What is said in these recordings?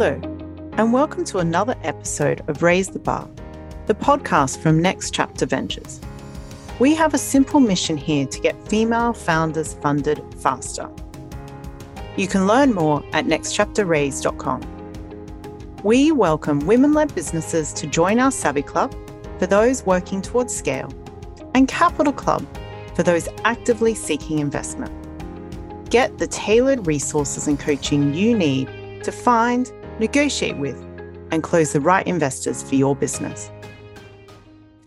Hello, and welcome to another episode of Raise the Bar, the podcast from Next Chapter Ventures. We have a simple mission here to get female founders funded faster. You can learn more at nextchapterraise.com. We welcome women led businesses to join our Savvy Club for those working towards scale, and Capital Club for those actively seeking investment. Get the tailored resources and coaching you need to find, negotiate with, and close the right investors for your business.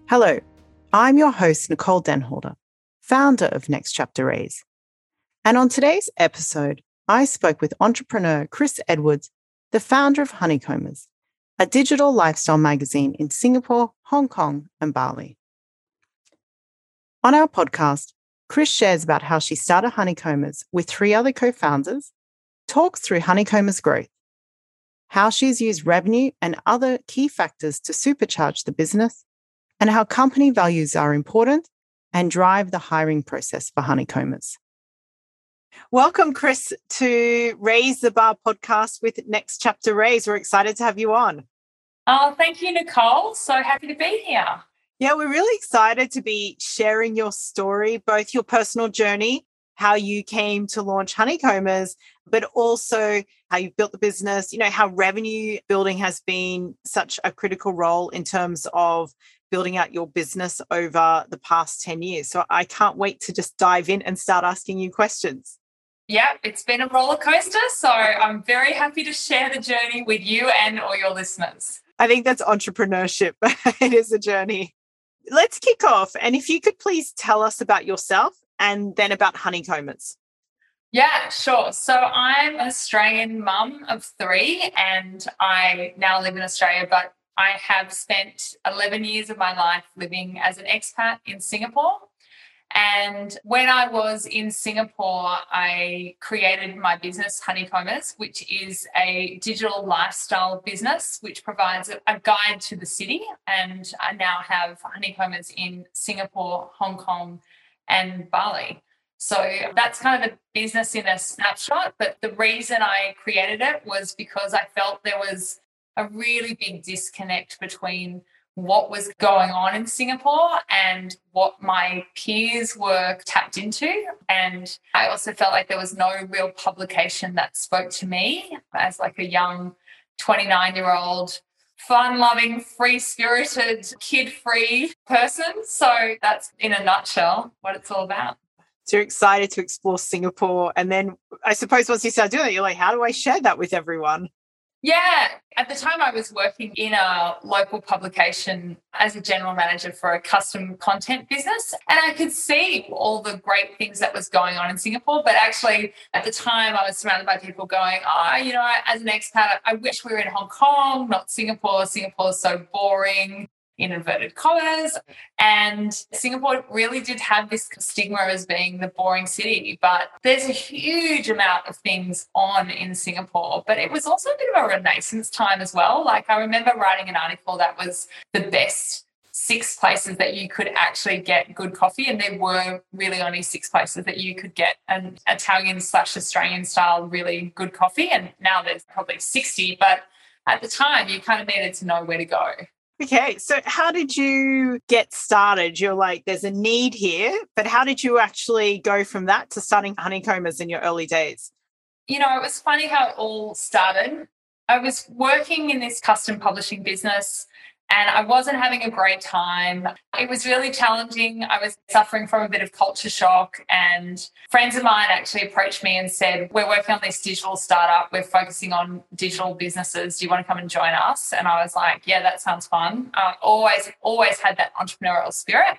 Hello, I'm your host, Nicole Denholder, founder of Next Chapter Raise. And on today's episode, I spoke with entrepreneur Chris Edwards, the founder of Honeycombers, a digital lifestyle magazine in Singapore, Hong Kong, and Bali. On our podcast, Chris shares about how she started Honeycombers with three other co founders talks through Honeycombers' growth, how she's used revenue and other key factors to supercharge the business, and how company values are important and drive the hiring process for Honeycombers. Welcome, Chris, to Raise the Bar podcast with Next Chapter Raise. We're excited to have you on. Oh, thank you, Nicole. So happy to be here. Yeah, we're really excited to be sharing your story, both your personal journey how you came to launch Honeycombers, but also how you've built the business, you know, how revenue building has been such a critical role in terms of building out your business over the past 10 years. So I can't wait to just dive in and start asking you questions. Yeah, it's been a roller coaster. So I'm very happy to share the journey with you and all your listeners. I think that's entrepreneurship. it is a journey. Let's kick off. And if you could please tell us about yourself and then about honeycombers. Yeah, sure. So I'm an Australian mum of three, and I now live in Australia, but I have spent 11 years of my life living as an expat in Singapore. And when I was in Singapore, I created my business, Honeycombers, which is a digital lifestyle business which provides a guide to the city. And I now have Honeycombers in Singapore, Hong Kong, and Bali. So that's kind of the business in a snapshot. But the reason I created it was because I felt there was a really big disconnect between what was going on in Singapore and what my peers were tapped into. And I also felt like there was no real publication that spoke to me as like a young 29 year old fun loving, free spirited, kid free person. So that's in a nutshell what it's all about. So you're excited to explore Singapore. And then I suppose once you start doing it, you're like, how do I share that with everyone? Yeah. At the time, I was working in a local publication as a general manager for a custom content business. And I could see all the great things that was going on in Singapore. But actually, at the time, I was surrounded by people going, oh, you know, as an expat, I wish we were in Hong Kong, not Singapore. Singapore is so boring in inverted commas. And Singapore really did have this stigma as being the boring city, but there's a huge amount of things on in Singapore. But it was also a bit of a renaissance time as well. Like I remember writing an article that was the best six places that you could actually get good coffee and there were really only six places that you could get an italian slash australian style really good coffee and now there's probably 60 but at the time you kind of needed to know where to go Okay, so how did you get started? You're like, there's a need here, but how did you actually go from that to starting honeycombers in your early days? You know, it was funny how it all started. I was working in this custom publishing business and I wasn't having a great time. It was really challenging. I was suffering from a bit of culture shock, and friends of mine actually approached me and said, We're working on this digital startup. We're focusing on digital businesses. Do you want to come and join us? And I was like, Yeah, that sounds fun. I always, always had that entrepreneurial spirit.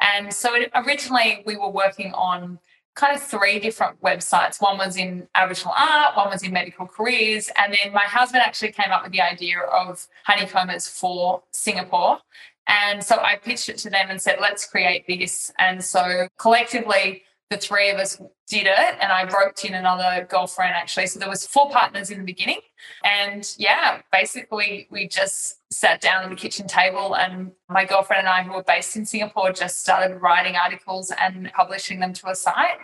And so originally we were working on kind of three different websites. One was in Aboriginal art, one was in medical careers. And then my husband actually came up with the idea of honeycombers for Singapore. And so I pitched it to them and said, let's create this. And so collectively, the three of us did it and I roped in another girlfriend actually. So there was four partners in the beginning. And yeah, basically we just sat down at the kitchen table and my girlfriend and I who were based in Singapore just started writing articles and publishing them to a site.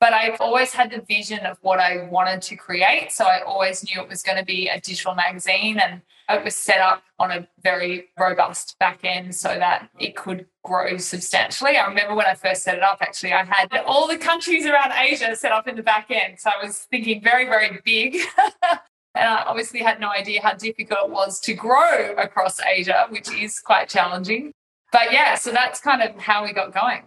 But I've always had the vision of what I wanted to create. So I always knew it was going to be a digital magazine and it was set up on a very robust back end so that it could grow substantially. I remember when I first set it up, actually, I had all the countries around Asia set up in the back end. So I was thinking very, very big. and I obviously had no idea how difficult it was to grow across Asia, which is quite challenging. But yeah, so that's kind of how we got going.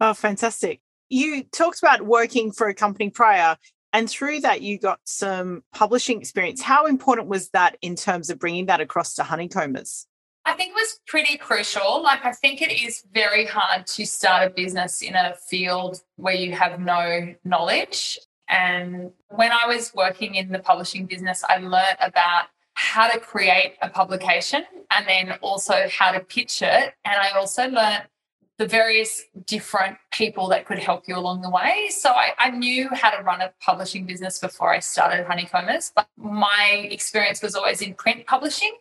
Oh, fantastic. You talked about working for a company prior, and through that, you got some publishing experience. How important was that in terms of bringing that across to Honeycombers? I think it was pretty crucial. Like, I think it is very hard to start a business in a field where you have no knowledge. And when I was working in the publishing business, I learned about how to create a publication and then also how to pitch it. And I also learned the various different people that could help you along the way. So I, I, knew how to run a publishing business before I started Honeycombers, but my experience was always in print publishing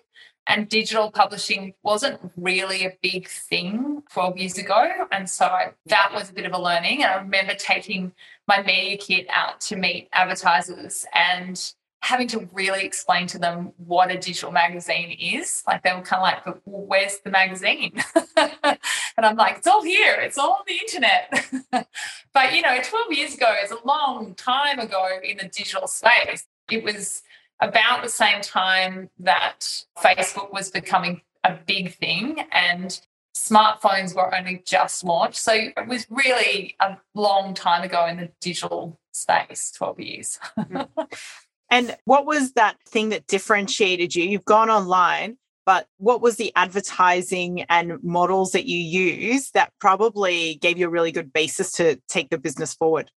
and digital publishing wasn't really a big thing 12 years ago. And so I, that was a bit of a learning. And I remember taking my media kit out to meet advertisers and having to really explain to them what a digital magazine is. Like they were kind of like, but where's the magazine? and I'm like, it's all here, it's all on the internet. but you know, 12 years ago is a long time ago in the digital space. It was about the same time that Facebook was becoming a big thing and smartphones were only just launched. So it was really a long time ago in the digital space, 12 years. Mm. And what was that thing that differentiated you? You've gone online, but what was the advertising and models that you use that probably gave you a really good basis to take the business forward?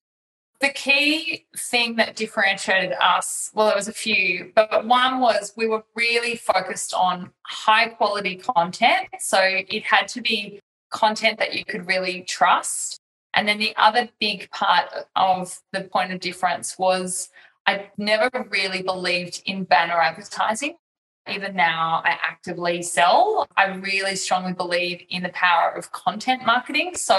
The key thing that differentiated us, well, there was a few, but one was we were really focused on high quality content. So it had to be content that you could really trust. And then the other big part of the point of difference was I never really believed in banner advertising. Even now, I actively sell. I really strongly believe in the power of content marketing. So,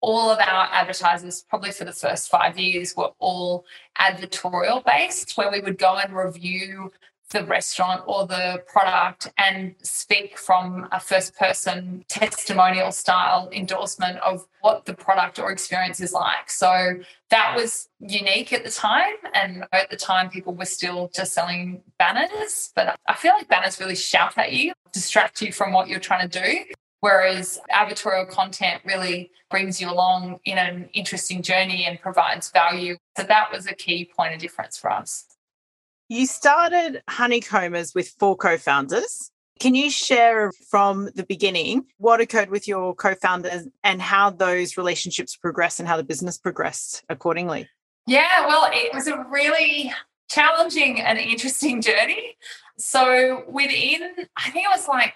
all of our advertisers, probably for the first five years, were all advertorial based, where we would go and review the restaurant or the product and speak from a first person testimonial style endorsement of what the product or experience is like. So that was unique at the time. And at the time, people were still just selling banners. But I feel like banners really shout at you, distract you from what you're trying to do. Whereas advertorial content really brings you along in an interesting journey and provides value. So that was a key point of difference for us. You started Honeycombers with four co founders. Can you share from the beginning what occurred with your co founders and how those relationships progressed and how the business progressed accordingly? Yeah, well, it was a really challenging and interesting journey. So, within, I think it was like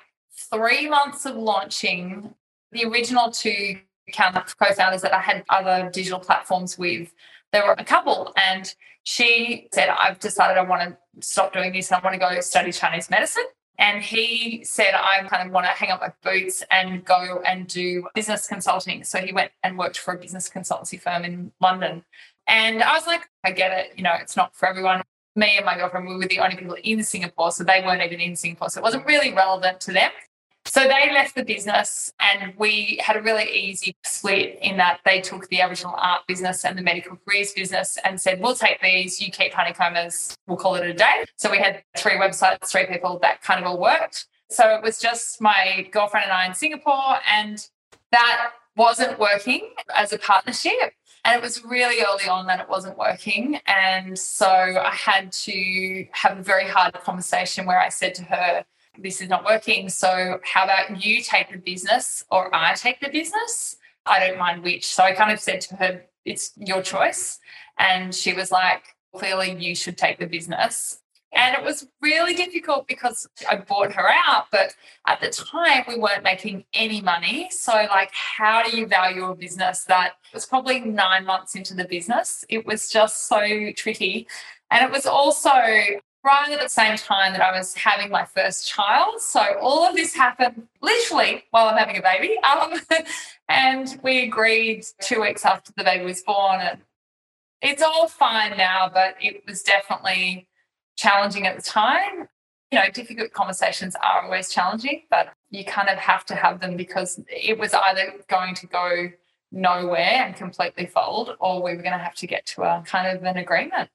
three months of launching, the original two co founders that I had other digital platforms with, there were a couple. And she said, I've decided I want to stop doing this I want to go study Chinese medicine. And he said, I kind of want to hang up my boots and go and do business consulting. So he went and worked for a business consultancy firm in London. And I was like, I get it. You know, it's not for everyone. Me and my girlfriend, we were the only people in Singapore. So they weren't even in Singapore. So it wasn't really relevant to them. So they left the business, and we had a really easy split in that they took the Aboriginal art business and the medical careers business and said, We'll take these, you keep honeycombers, we'll call it a day. So we had three websites, three people that kind of all worked. So it was just my girlfriend and I in Singapore, and that wasn't working as a partnership. And it was really early on that it wasn't working. And so I had to have a very hard conversation where I said to her, this is not working. So, how about you take the business or I take the business? I don't mind which. So, I kind of said to her, it's your choice. And she was like, clearly, you should take the business. And it was really difficult because I bought her out, but at the time we weren't making any money. So, like, how do you value a business that was probably nine months into the business? It was just so tricky. And it was also right at the same time that I was having my first child. So all of this happened literally while I'm having a baby. Um, and we agreed two weeks after the baby was born. And It's all fine now, but it was definitely challenging at the time. You know, difficult conversations are always challenging, but you kind of have to have them because it was either going to go nowhere and completely fold, or we were going to have to get to a kind of an agreement.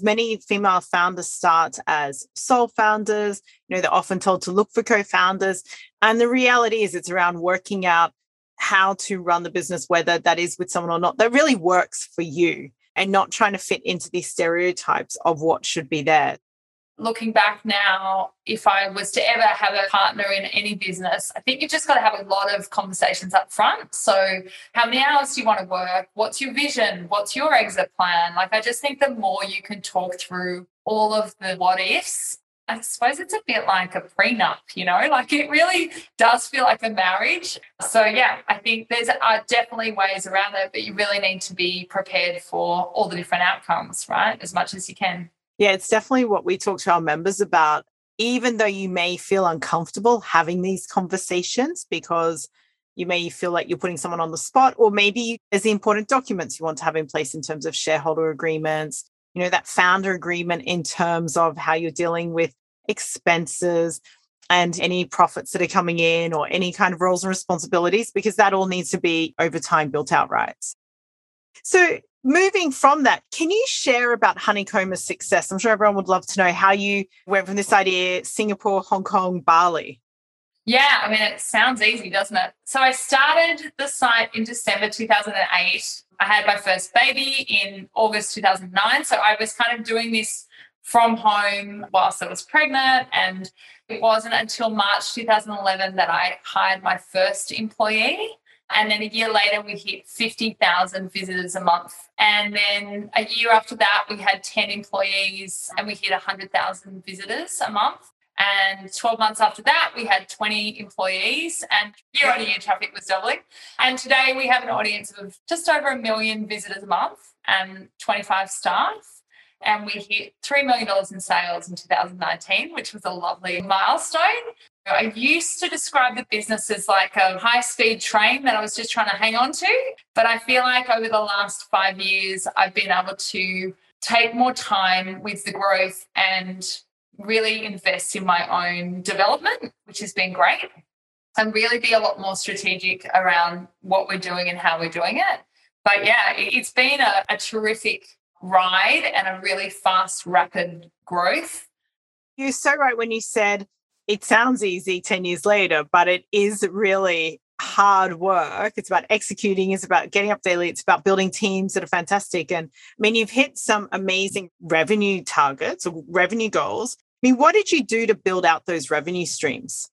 Many female founders start as sole founders. You know, they're often told to look for co founders. And the reality is, it's around working out how to run the business, whether that is with someone or not, that really works for you and not trying to fit into these stereotypes of what should be there looking back now, if I was to ever have a partner in any business, I think you've just got to have a lot of conversations up front. So, how many hours do you want to work? What's your vision? What's your exit plan? Like, I just think the more you can talk through all of the what ifs, I suppose it's a bit like a prenup, you know, like it really does feel like a marriage. So, yeah, I think there's are definitely ways around it, but you really need to be prepared for all the different outcomes, right? As much as you can. Yeah, it's definitely what we talk to our members about. Even though you may feel uncomfortable having these conversations because you may feel like you're putting someone on the spot, or maybe there's the important documents you want to have in place in terms of shareholder agreements, you know, that founder agreement in terms of how you're dealing with expenses and any profits that are coming in or any kind of roles and responsibilities, because that all needs to be over time built out right. So, moving from that, can you share about Honeycomb's success? I'm sure everyone would love to know how you went from this idea Singapore, Hong Kong, Bali. Yeah, I mean, it sounds easy, doesn't it? So I started the site in December 2008. I had my first baby in August 2009. So I was kind of doing this from home whilst I was pregnant. And it wasn't until March 2011 that I hired my first employee. And then a year later, we hit 50,000 visitors a month. And then a year after that, we had 10 employees and we hit 100,000 visitors a month. And 12 months after that, we had 20 employees and year on year traffic was doubling. And today we have an audience of just over a million visitors a month and 25 staff. And we hit $3 million in sales in 2019, which was a lovely milestone. I used to describe the business as like a high speed train that I was just trying to hang on to. But I feel like over the last five years, I've been able to take more time with the growth and really invest in my own development, which has been great, and really be a lot more strategic around what we're doing and how we're doing it. But yeah, it's been a, a terrific ride and a really fast, rapid growth. You're so right when you said it sounds easy 10 years later, but it is really hard work. It's about executing, it's about getting up daily, it's about building teams that are fantastic. And I mean, you've hit some amazing revenue targets or revenue goals. I mean, what did you do to build out those revenue streams?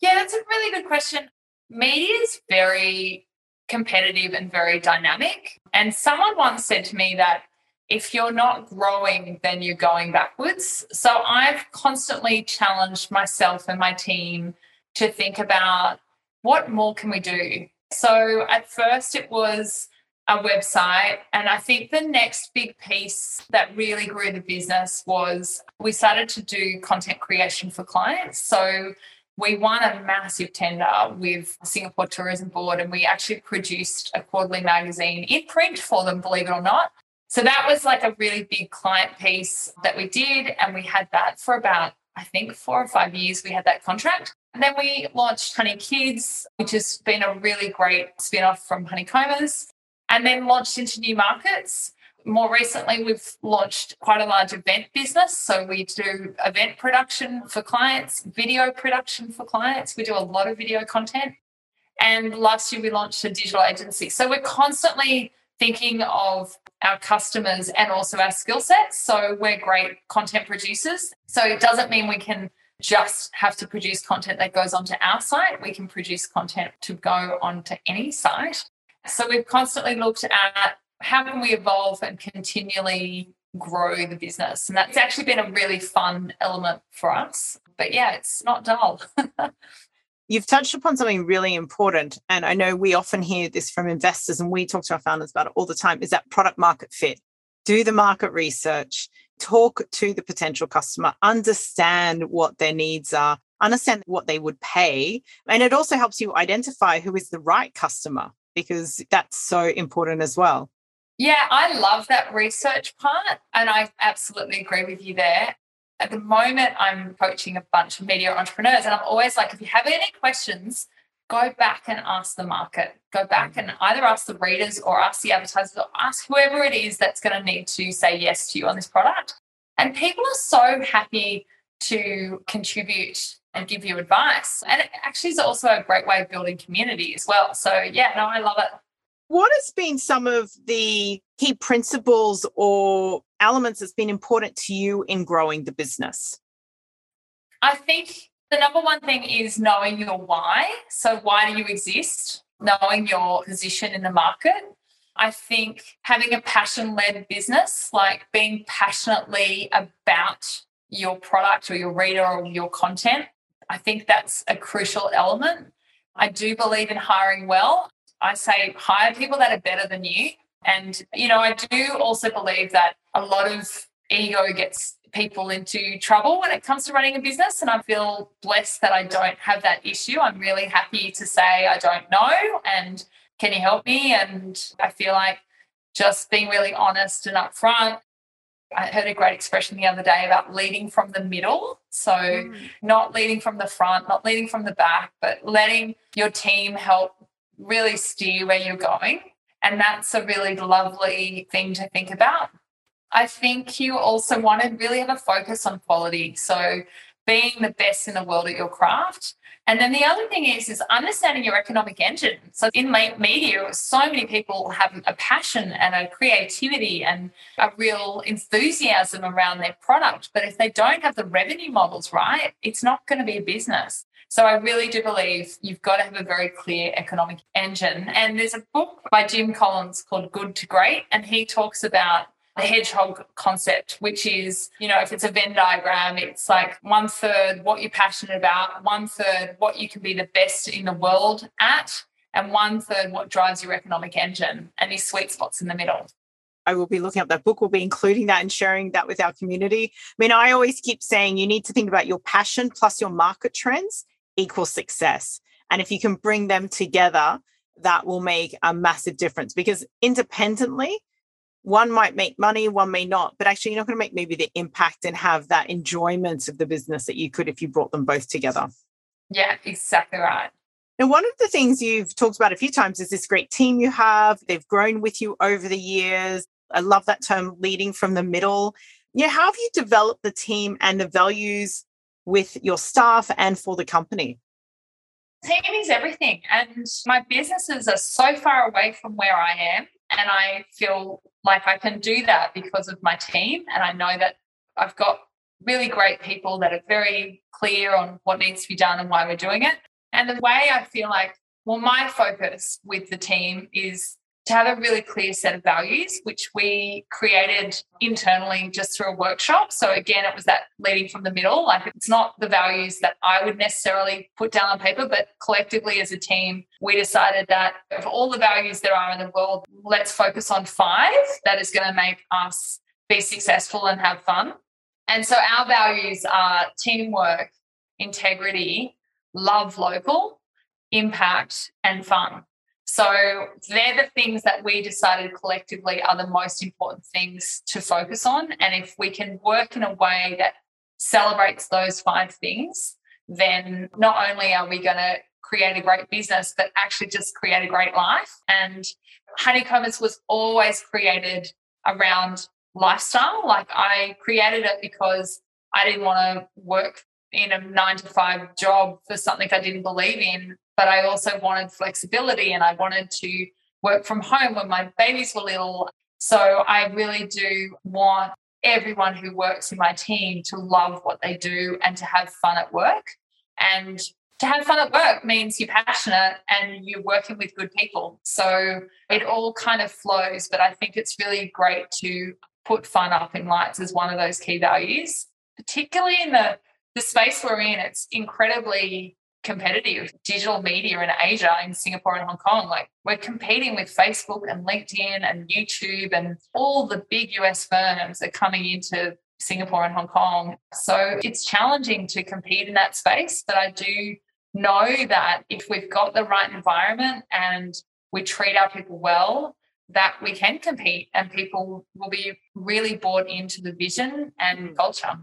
Yeah, that's a really good question. Media is very competitive and very dynamic. And someone once said to me that if you're not growing, then you're going backwards. So I've constantly challenged myself and my team to think about what more can we do? So at first it was a website. And I think the next big piece that really grew the business was we started to do content creation for clients. So we won a massive tender with Singapore Tourism Board and we actually produced a quarterly magazine in print for them, believe it or not. So that was like a really big client piece that we did. And we had that for about, I think, four or five years. We had that contract. And then we launched Honey Kids, which has been a really great spin off from Honeycombers, and then launched into new markets. More recently, we've launched quite a large event business. So we do event production for clients, video production for clients. We do a lot of video content. And last year, we launched a digital agency. So we're constantly thinking of our customers and also our skill sets. So we're great content producers. So it doesn't mean we can just have to produce content that goes onto our site. We can produce content to go onto any site. So we've constantly looked at how can we evolve and continually grow the business. And that's actually been a really fun element for us. But yeah, it's not dull. You've touched upon something really important. And I know we often hear this from investors, and we talk to our founders about it all the time is that product market fit. Do the market research, talk to the potential customer, understand what their needs are, understand what they would pay. And it also helps you identify who is the right customer because that's so important as well. Yeah, I love that research part. And I absolutely agree with you there. At the moment, I'm coaching a bunch of media entrepreneurs, and I'm always like, if you have any questions, go back and ask the market. Go back and either ask the readers or ask the advertisers or ask whoever it is that's going to need to say yes to you on this product. And people are so happy to contribute and give you advice. And it actually is also a great way of building community as well. So, yeah, no, I love it. What has been some of the key principles or elements that's been important to you in growing the business? I think the number one thing is knowing your why. So, why do you exist? Knowing your position in the market. I think having a passion led business, like being passionately about your product or your reader or your content, I think that's a crucial element. I do believe in hiring well. I say hire people that are better than you. And, you know, I do also believe that a lot of ego gets people into trouble when it comes to running a business. And I feel blessed that I don't have that issue. I'm really happy to say I don't know and can you help me? And I feel like just being really honest and upfront. I heard a great expression the other day about leading from the middle. So, mm. not leading from the front, not leading from the back, but letting your team help really steer where you're going. And that's a really lovely thing to think about. I think you also want to really have a focus on quality. So, being the best in the world at your craft. And then the other thing is, is understanding your economic engine. So in media, so many people have a passion and a creativity and a real enthusiasm around their product. But if they don't have the revenue models right, it's not going to be a business. So I really do believe you've got to have a very clear economic engine. And there's a book by Jim Collins called Good to Great, and he talks about the hedgehog concept, which is, you know, if it's a Venn diagram, it's like one third what you're passionate about, one third what you can be the best in the world at, and one third what drives your economic engine, and these sweet spots in the middle. I will be looking up that book. We'll be including that and sharing that with our community. I mean, I always keep saying you need to think about your passion plus your market trends equal success. And if you can bring them together, that will make a massive difference because independently, one might make money, one may not, but actually, you're not going to make maybe the impact and have that enjoyment of the business that you could if you brought them both together. Yeah, exactly right. And one of the things you've talked about a few times is this great team you have. They've grown with you over the years. I love that term leading from the middle. Yeah, how have you developed the team and the values with your staff and for the company? Team is everything. And my businesses are so far away from where I am. And I feel like I can do that because of my team. And I know that I've got really great people that are very clear on what needs to be done and why we're doing it. And the way I feel like, well, my focus with the team is to have a really clear set of values, which we created internally just through a workshop. So again, it was that leading from the middle. Like it's not the values that I would necessarily put down on paper, but collectively as a team, we decided that of all the values there are in the world, let's focus on five that is going to make us be successful and have fun. And so our values are teamwork, integrity, love local, impact, and fun. So they're the things that we decided collectively are the most important things to focus on. And if we can work in a way that celebrates those five things, then not only are we going to create a great business, but actually just create a great life. And Honeycombers was always created around lifestyle. Like I created it because I didn't want to work in a nine to five job for something I didn't believe in but I also wanted flexibility and I wanted to work from home when my babies were little. So I really do want everyone who works in my team to love what they do and to have fun at work. And to have fun at work means you're passionate and you're working with good people. So it all kind of flows. But I think it's really great to put fun up in lights as one of those key values, particularly in the, the space we're in. It's incredibly competitive digital media in Asia, in Singapore and Hong Kong. Like we're competing with Facebook and LinkedIn and YouTube and all the big US firms that are coming into Singapore and Hong Kong. So it's challenging to compete in that space. But I do know that if we've got the right environment and we treat our people well, that we can compete and people will be really bought into the vision and mm. culture.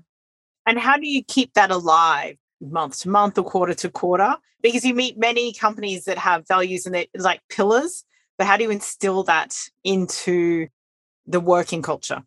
And how do you keep that alive month to month or quarter to quarter? Because you meet many companies that have values and they're like pillars, but how do you instill that into the working culture?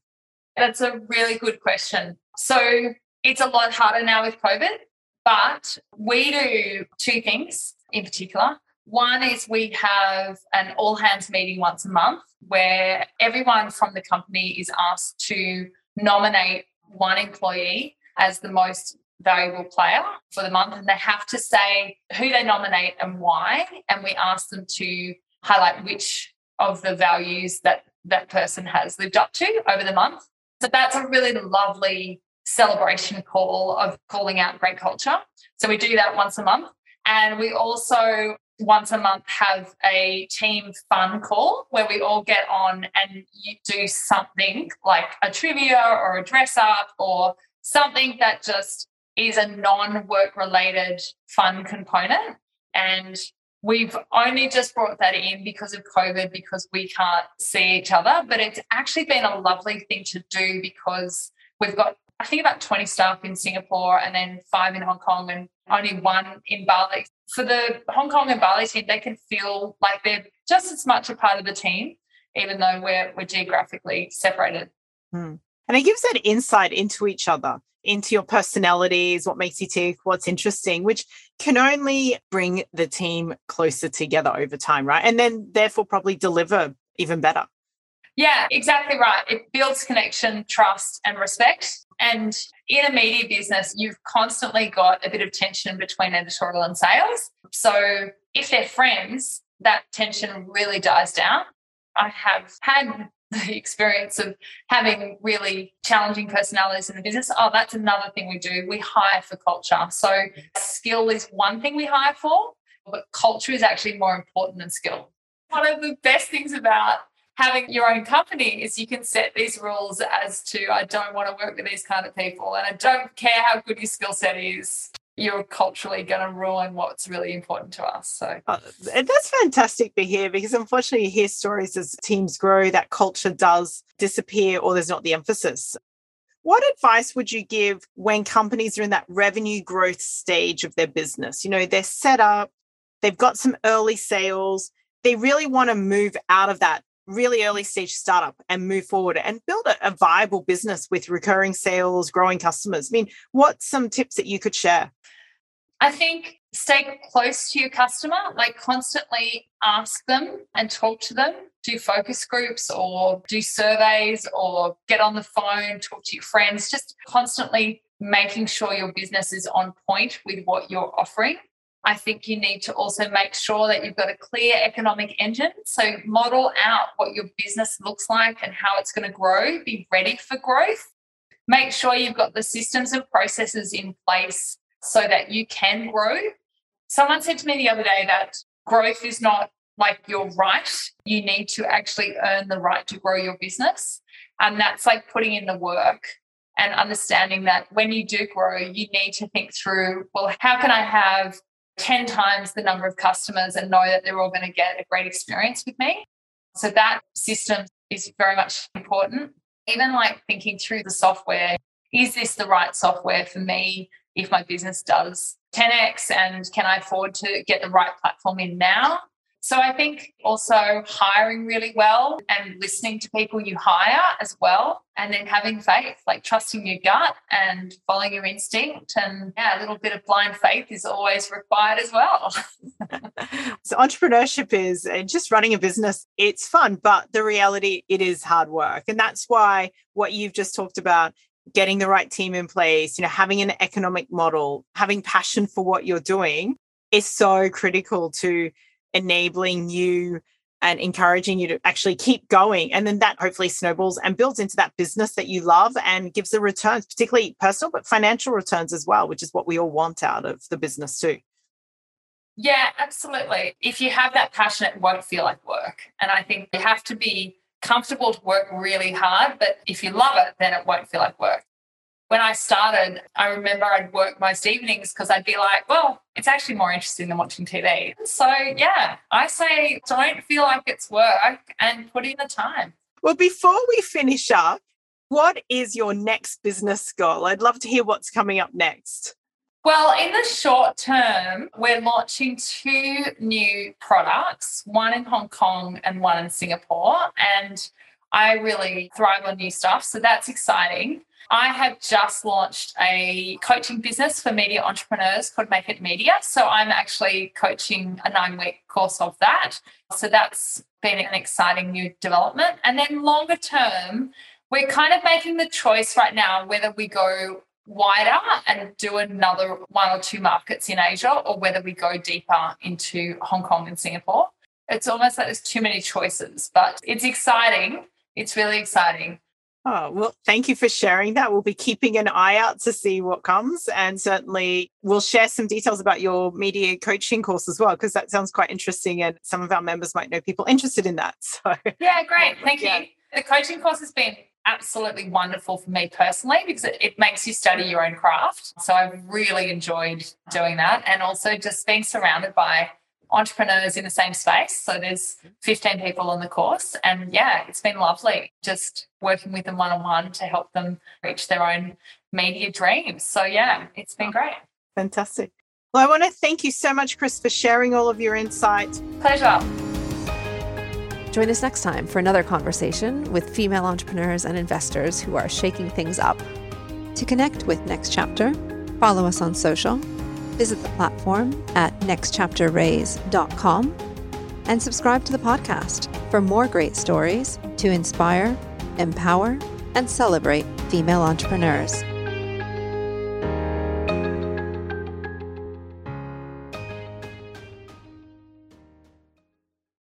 That's a really good question. So it's a lot harder now with COVID, but we do two things in particular. One is we have an all hands meeting once a month where everyone from the company is asked to nominate one employee as the most valuable player for the month. And they have to say who they nominate and why. And we ask them to highlight which of the values that that person has lived up to over the month. So that's a really lovely celebration call of calling out great culture. So we do that once a month. And we also once a month have a team fun call where we all get on and you do something like a trivia or a dress up or something that just is a non-work related fun component and we've only just brought that in because of covid because we can't see each other but it's actually been a lovely thing to do because we've got I think about 20 staff in Singapore and then five in Hong Kong and only one in Bali. For the Hong Kong and Bali team, they can feel like they're just as much a part of the team, even though we're, we're geographically separated. Hmm. And it gives that insight into each other, into your personalities, what makes you tick, what's interesting, which can only bring the team closer together over time, right? And then therefore probably deliver even better. Yeah, exactly right. It builds connection, trust, and respect. And in a media business, you've constantly got a bit of tension between editorial and sales. So if they're friends, that tension really dies down. I have had the experience of having really challenging personalities in the business. Oh, that's another thing we do. We hire for culture. So skill is one thing we hire for, but culture is actually more important than skill. One of the best things about having your own company is you can set these rules as to I don't want to work with these kind of people and I don't care how good your skill set is. You're culturally going to ruin what's really important to us. So uh, that's fantastic to hear because unfortunately, you hear stories as teams grow that culture does disappear or there's not the emphasis. What advice would you give when companies are in that revenue growth stage of their business? You know, they're set up, they've got some early sales, they really want to move out of that really early stage startup and move forward and build a, a, viable business with recurring sales, growing customers? I mean, what's some tips that you could share? I think stay close to your customer, like constantly ask them and talk to them, do focus groups or do surveys or get on the phone, talk to your friends, just constantly making sure your business is on point with what you're offering. I think you need to also make sure that you've got a clear economic engine. So, model out what your business looks like and how it's going to grow, be ready for growth. Make sure you've got the systems and processes in place so that you can grow. Someone said to me the other day that growth is not like your right. You need to actually earn the right to grow your business. And that's like putting in the work and understanding that when you do grow, you need to think through well, how can I have 10 times the number of customers and know that they're all going to get a great experience with me. So that system is very much important. Even like thinking through the software is this the right software for me if my business does 10x and can I afford to get the right platform in now? So I think also hiring really well and listening to people you hire as well, and then having faith, like trusting your gut and following your instinct. And yeah, a little bit of blind faith is always required as well. so entrepreneurship is just running a business. It's fun, but the reality, it is hard work. And that's why what you've just talked about getting the right team in place, you know, having an economic model, having passion for what you're doing is so critical to enabling you and encouraging you to actually keep going. And then that hopefully snowballs and builds into that business that you love and gives the returns, particularly personal, but financial returns as well, which is what we all want out of the business too. Yeah, absolutely. If you have that passion, it won't feel like work. And I think you have to be comfortable to work really hard, but if you love it, then it won't feel like work. When I started, I remember I'd work most evenings because I'd be like, well, it's actually more interesting than watching TV. So, yeah, I say don't feel like it's work and put in the time. Well, before we finish up, what is your next business goal? I'd love to hear what's coming up next. Well, in the short term, we're launching two new products, one in Hong Kong and one in Singapore. And I really thrive on new stuff. So that's exciting. I have just launched a coaching business for media entrepreneurs called Make It Media. So I'm actually coaching a nine week course of that. So that's been an exciting new development. And then longer term, we're kind of making the choice right now whether we go wider and do another one or two markets in Asia or whether we go deeper into Hong Kong and Singapore. It's almost like there's too many choices, but it's exciting. It's really exciting. Oh, well, thank you for sharing that. We'll be keeping an eye out to see what comes. And certainly we'll share some details about your media coaching course as well, because that sounds quite interesting. And some of our members might know people interested in that. So, yeah, great. Thank yeah. you. The coaching course has been absolutely wonderful for me personally because it, it, makes you study your own craft. So I've really enjoyed doing that and also just being surrounded by entrepreneurs in the same space. So there's 15 people on the course. And yeah, it's been lovely just working with them one on one to help them reach their own media dreams. So yeah, it's been great. Fantastic. Well, I want to thank you so much, Chris, for sharing all of your insight. Pleasure. Join us next time for another conversation with female entrepreneurs and investors who are shaking things up. To connect with Next Chapter, follow us on social visit the platform at nextchapterraise.com and subscribe to the podcast for more great stories to inspire, empower, and celebrate female entrepreneurs.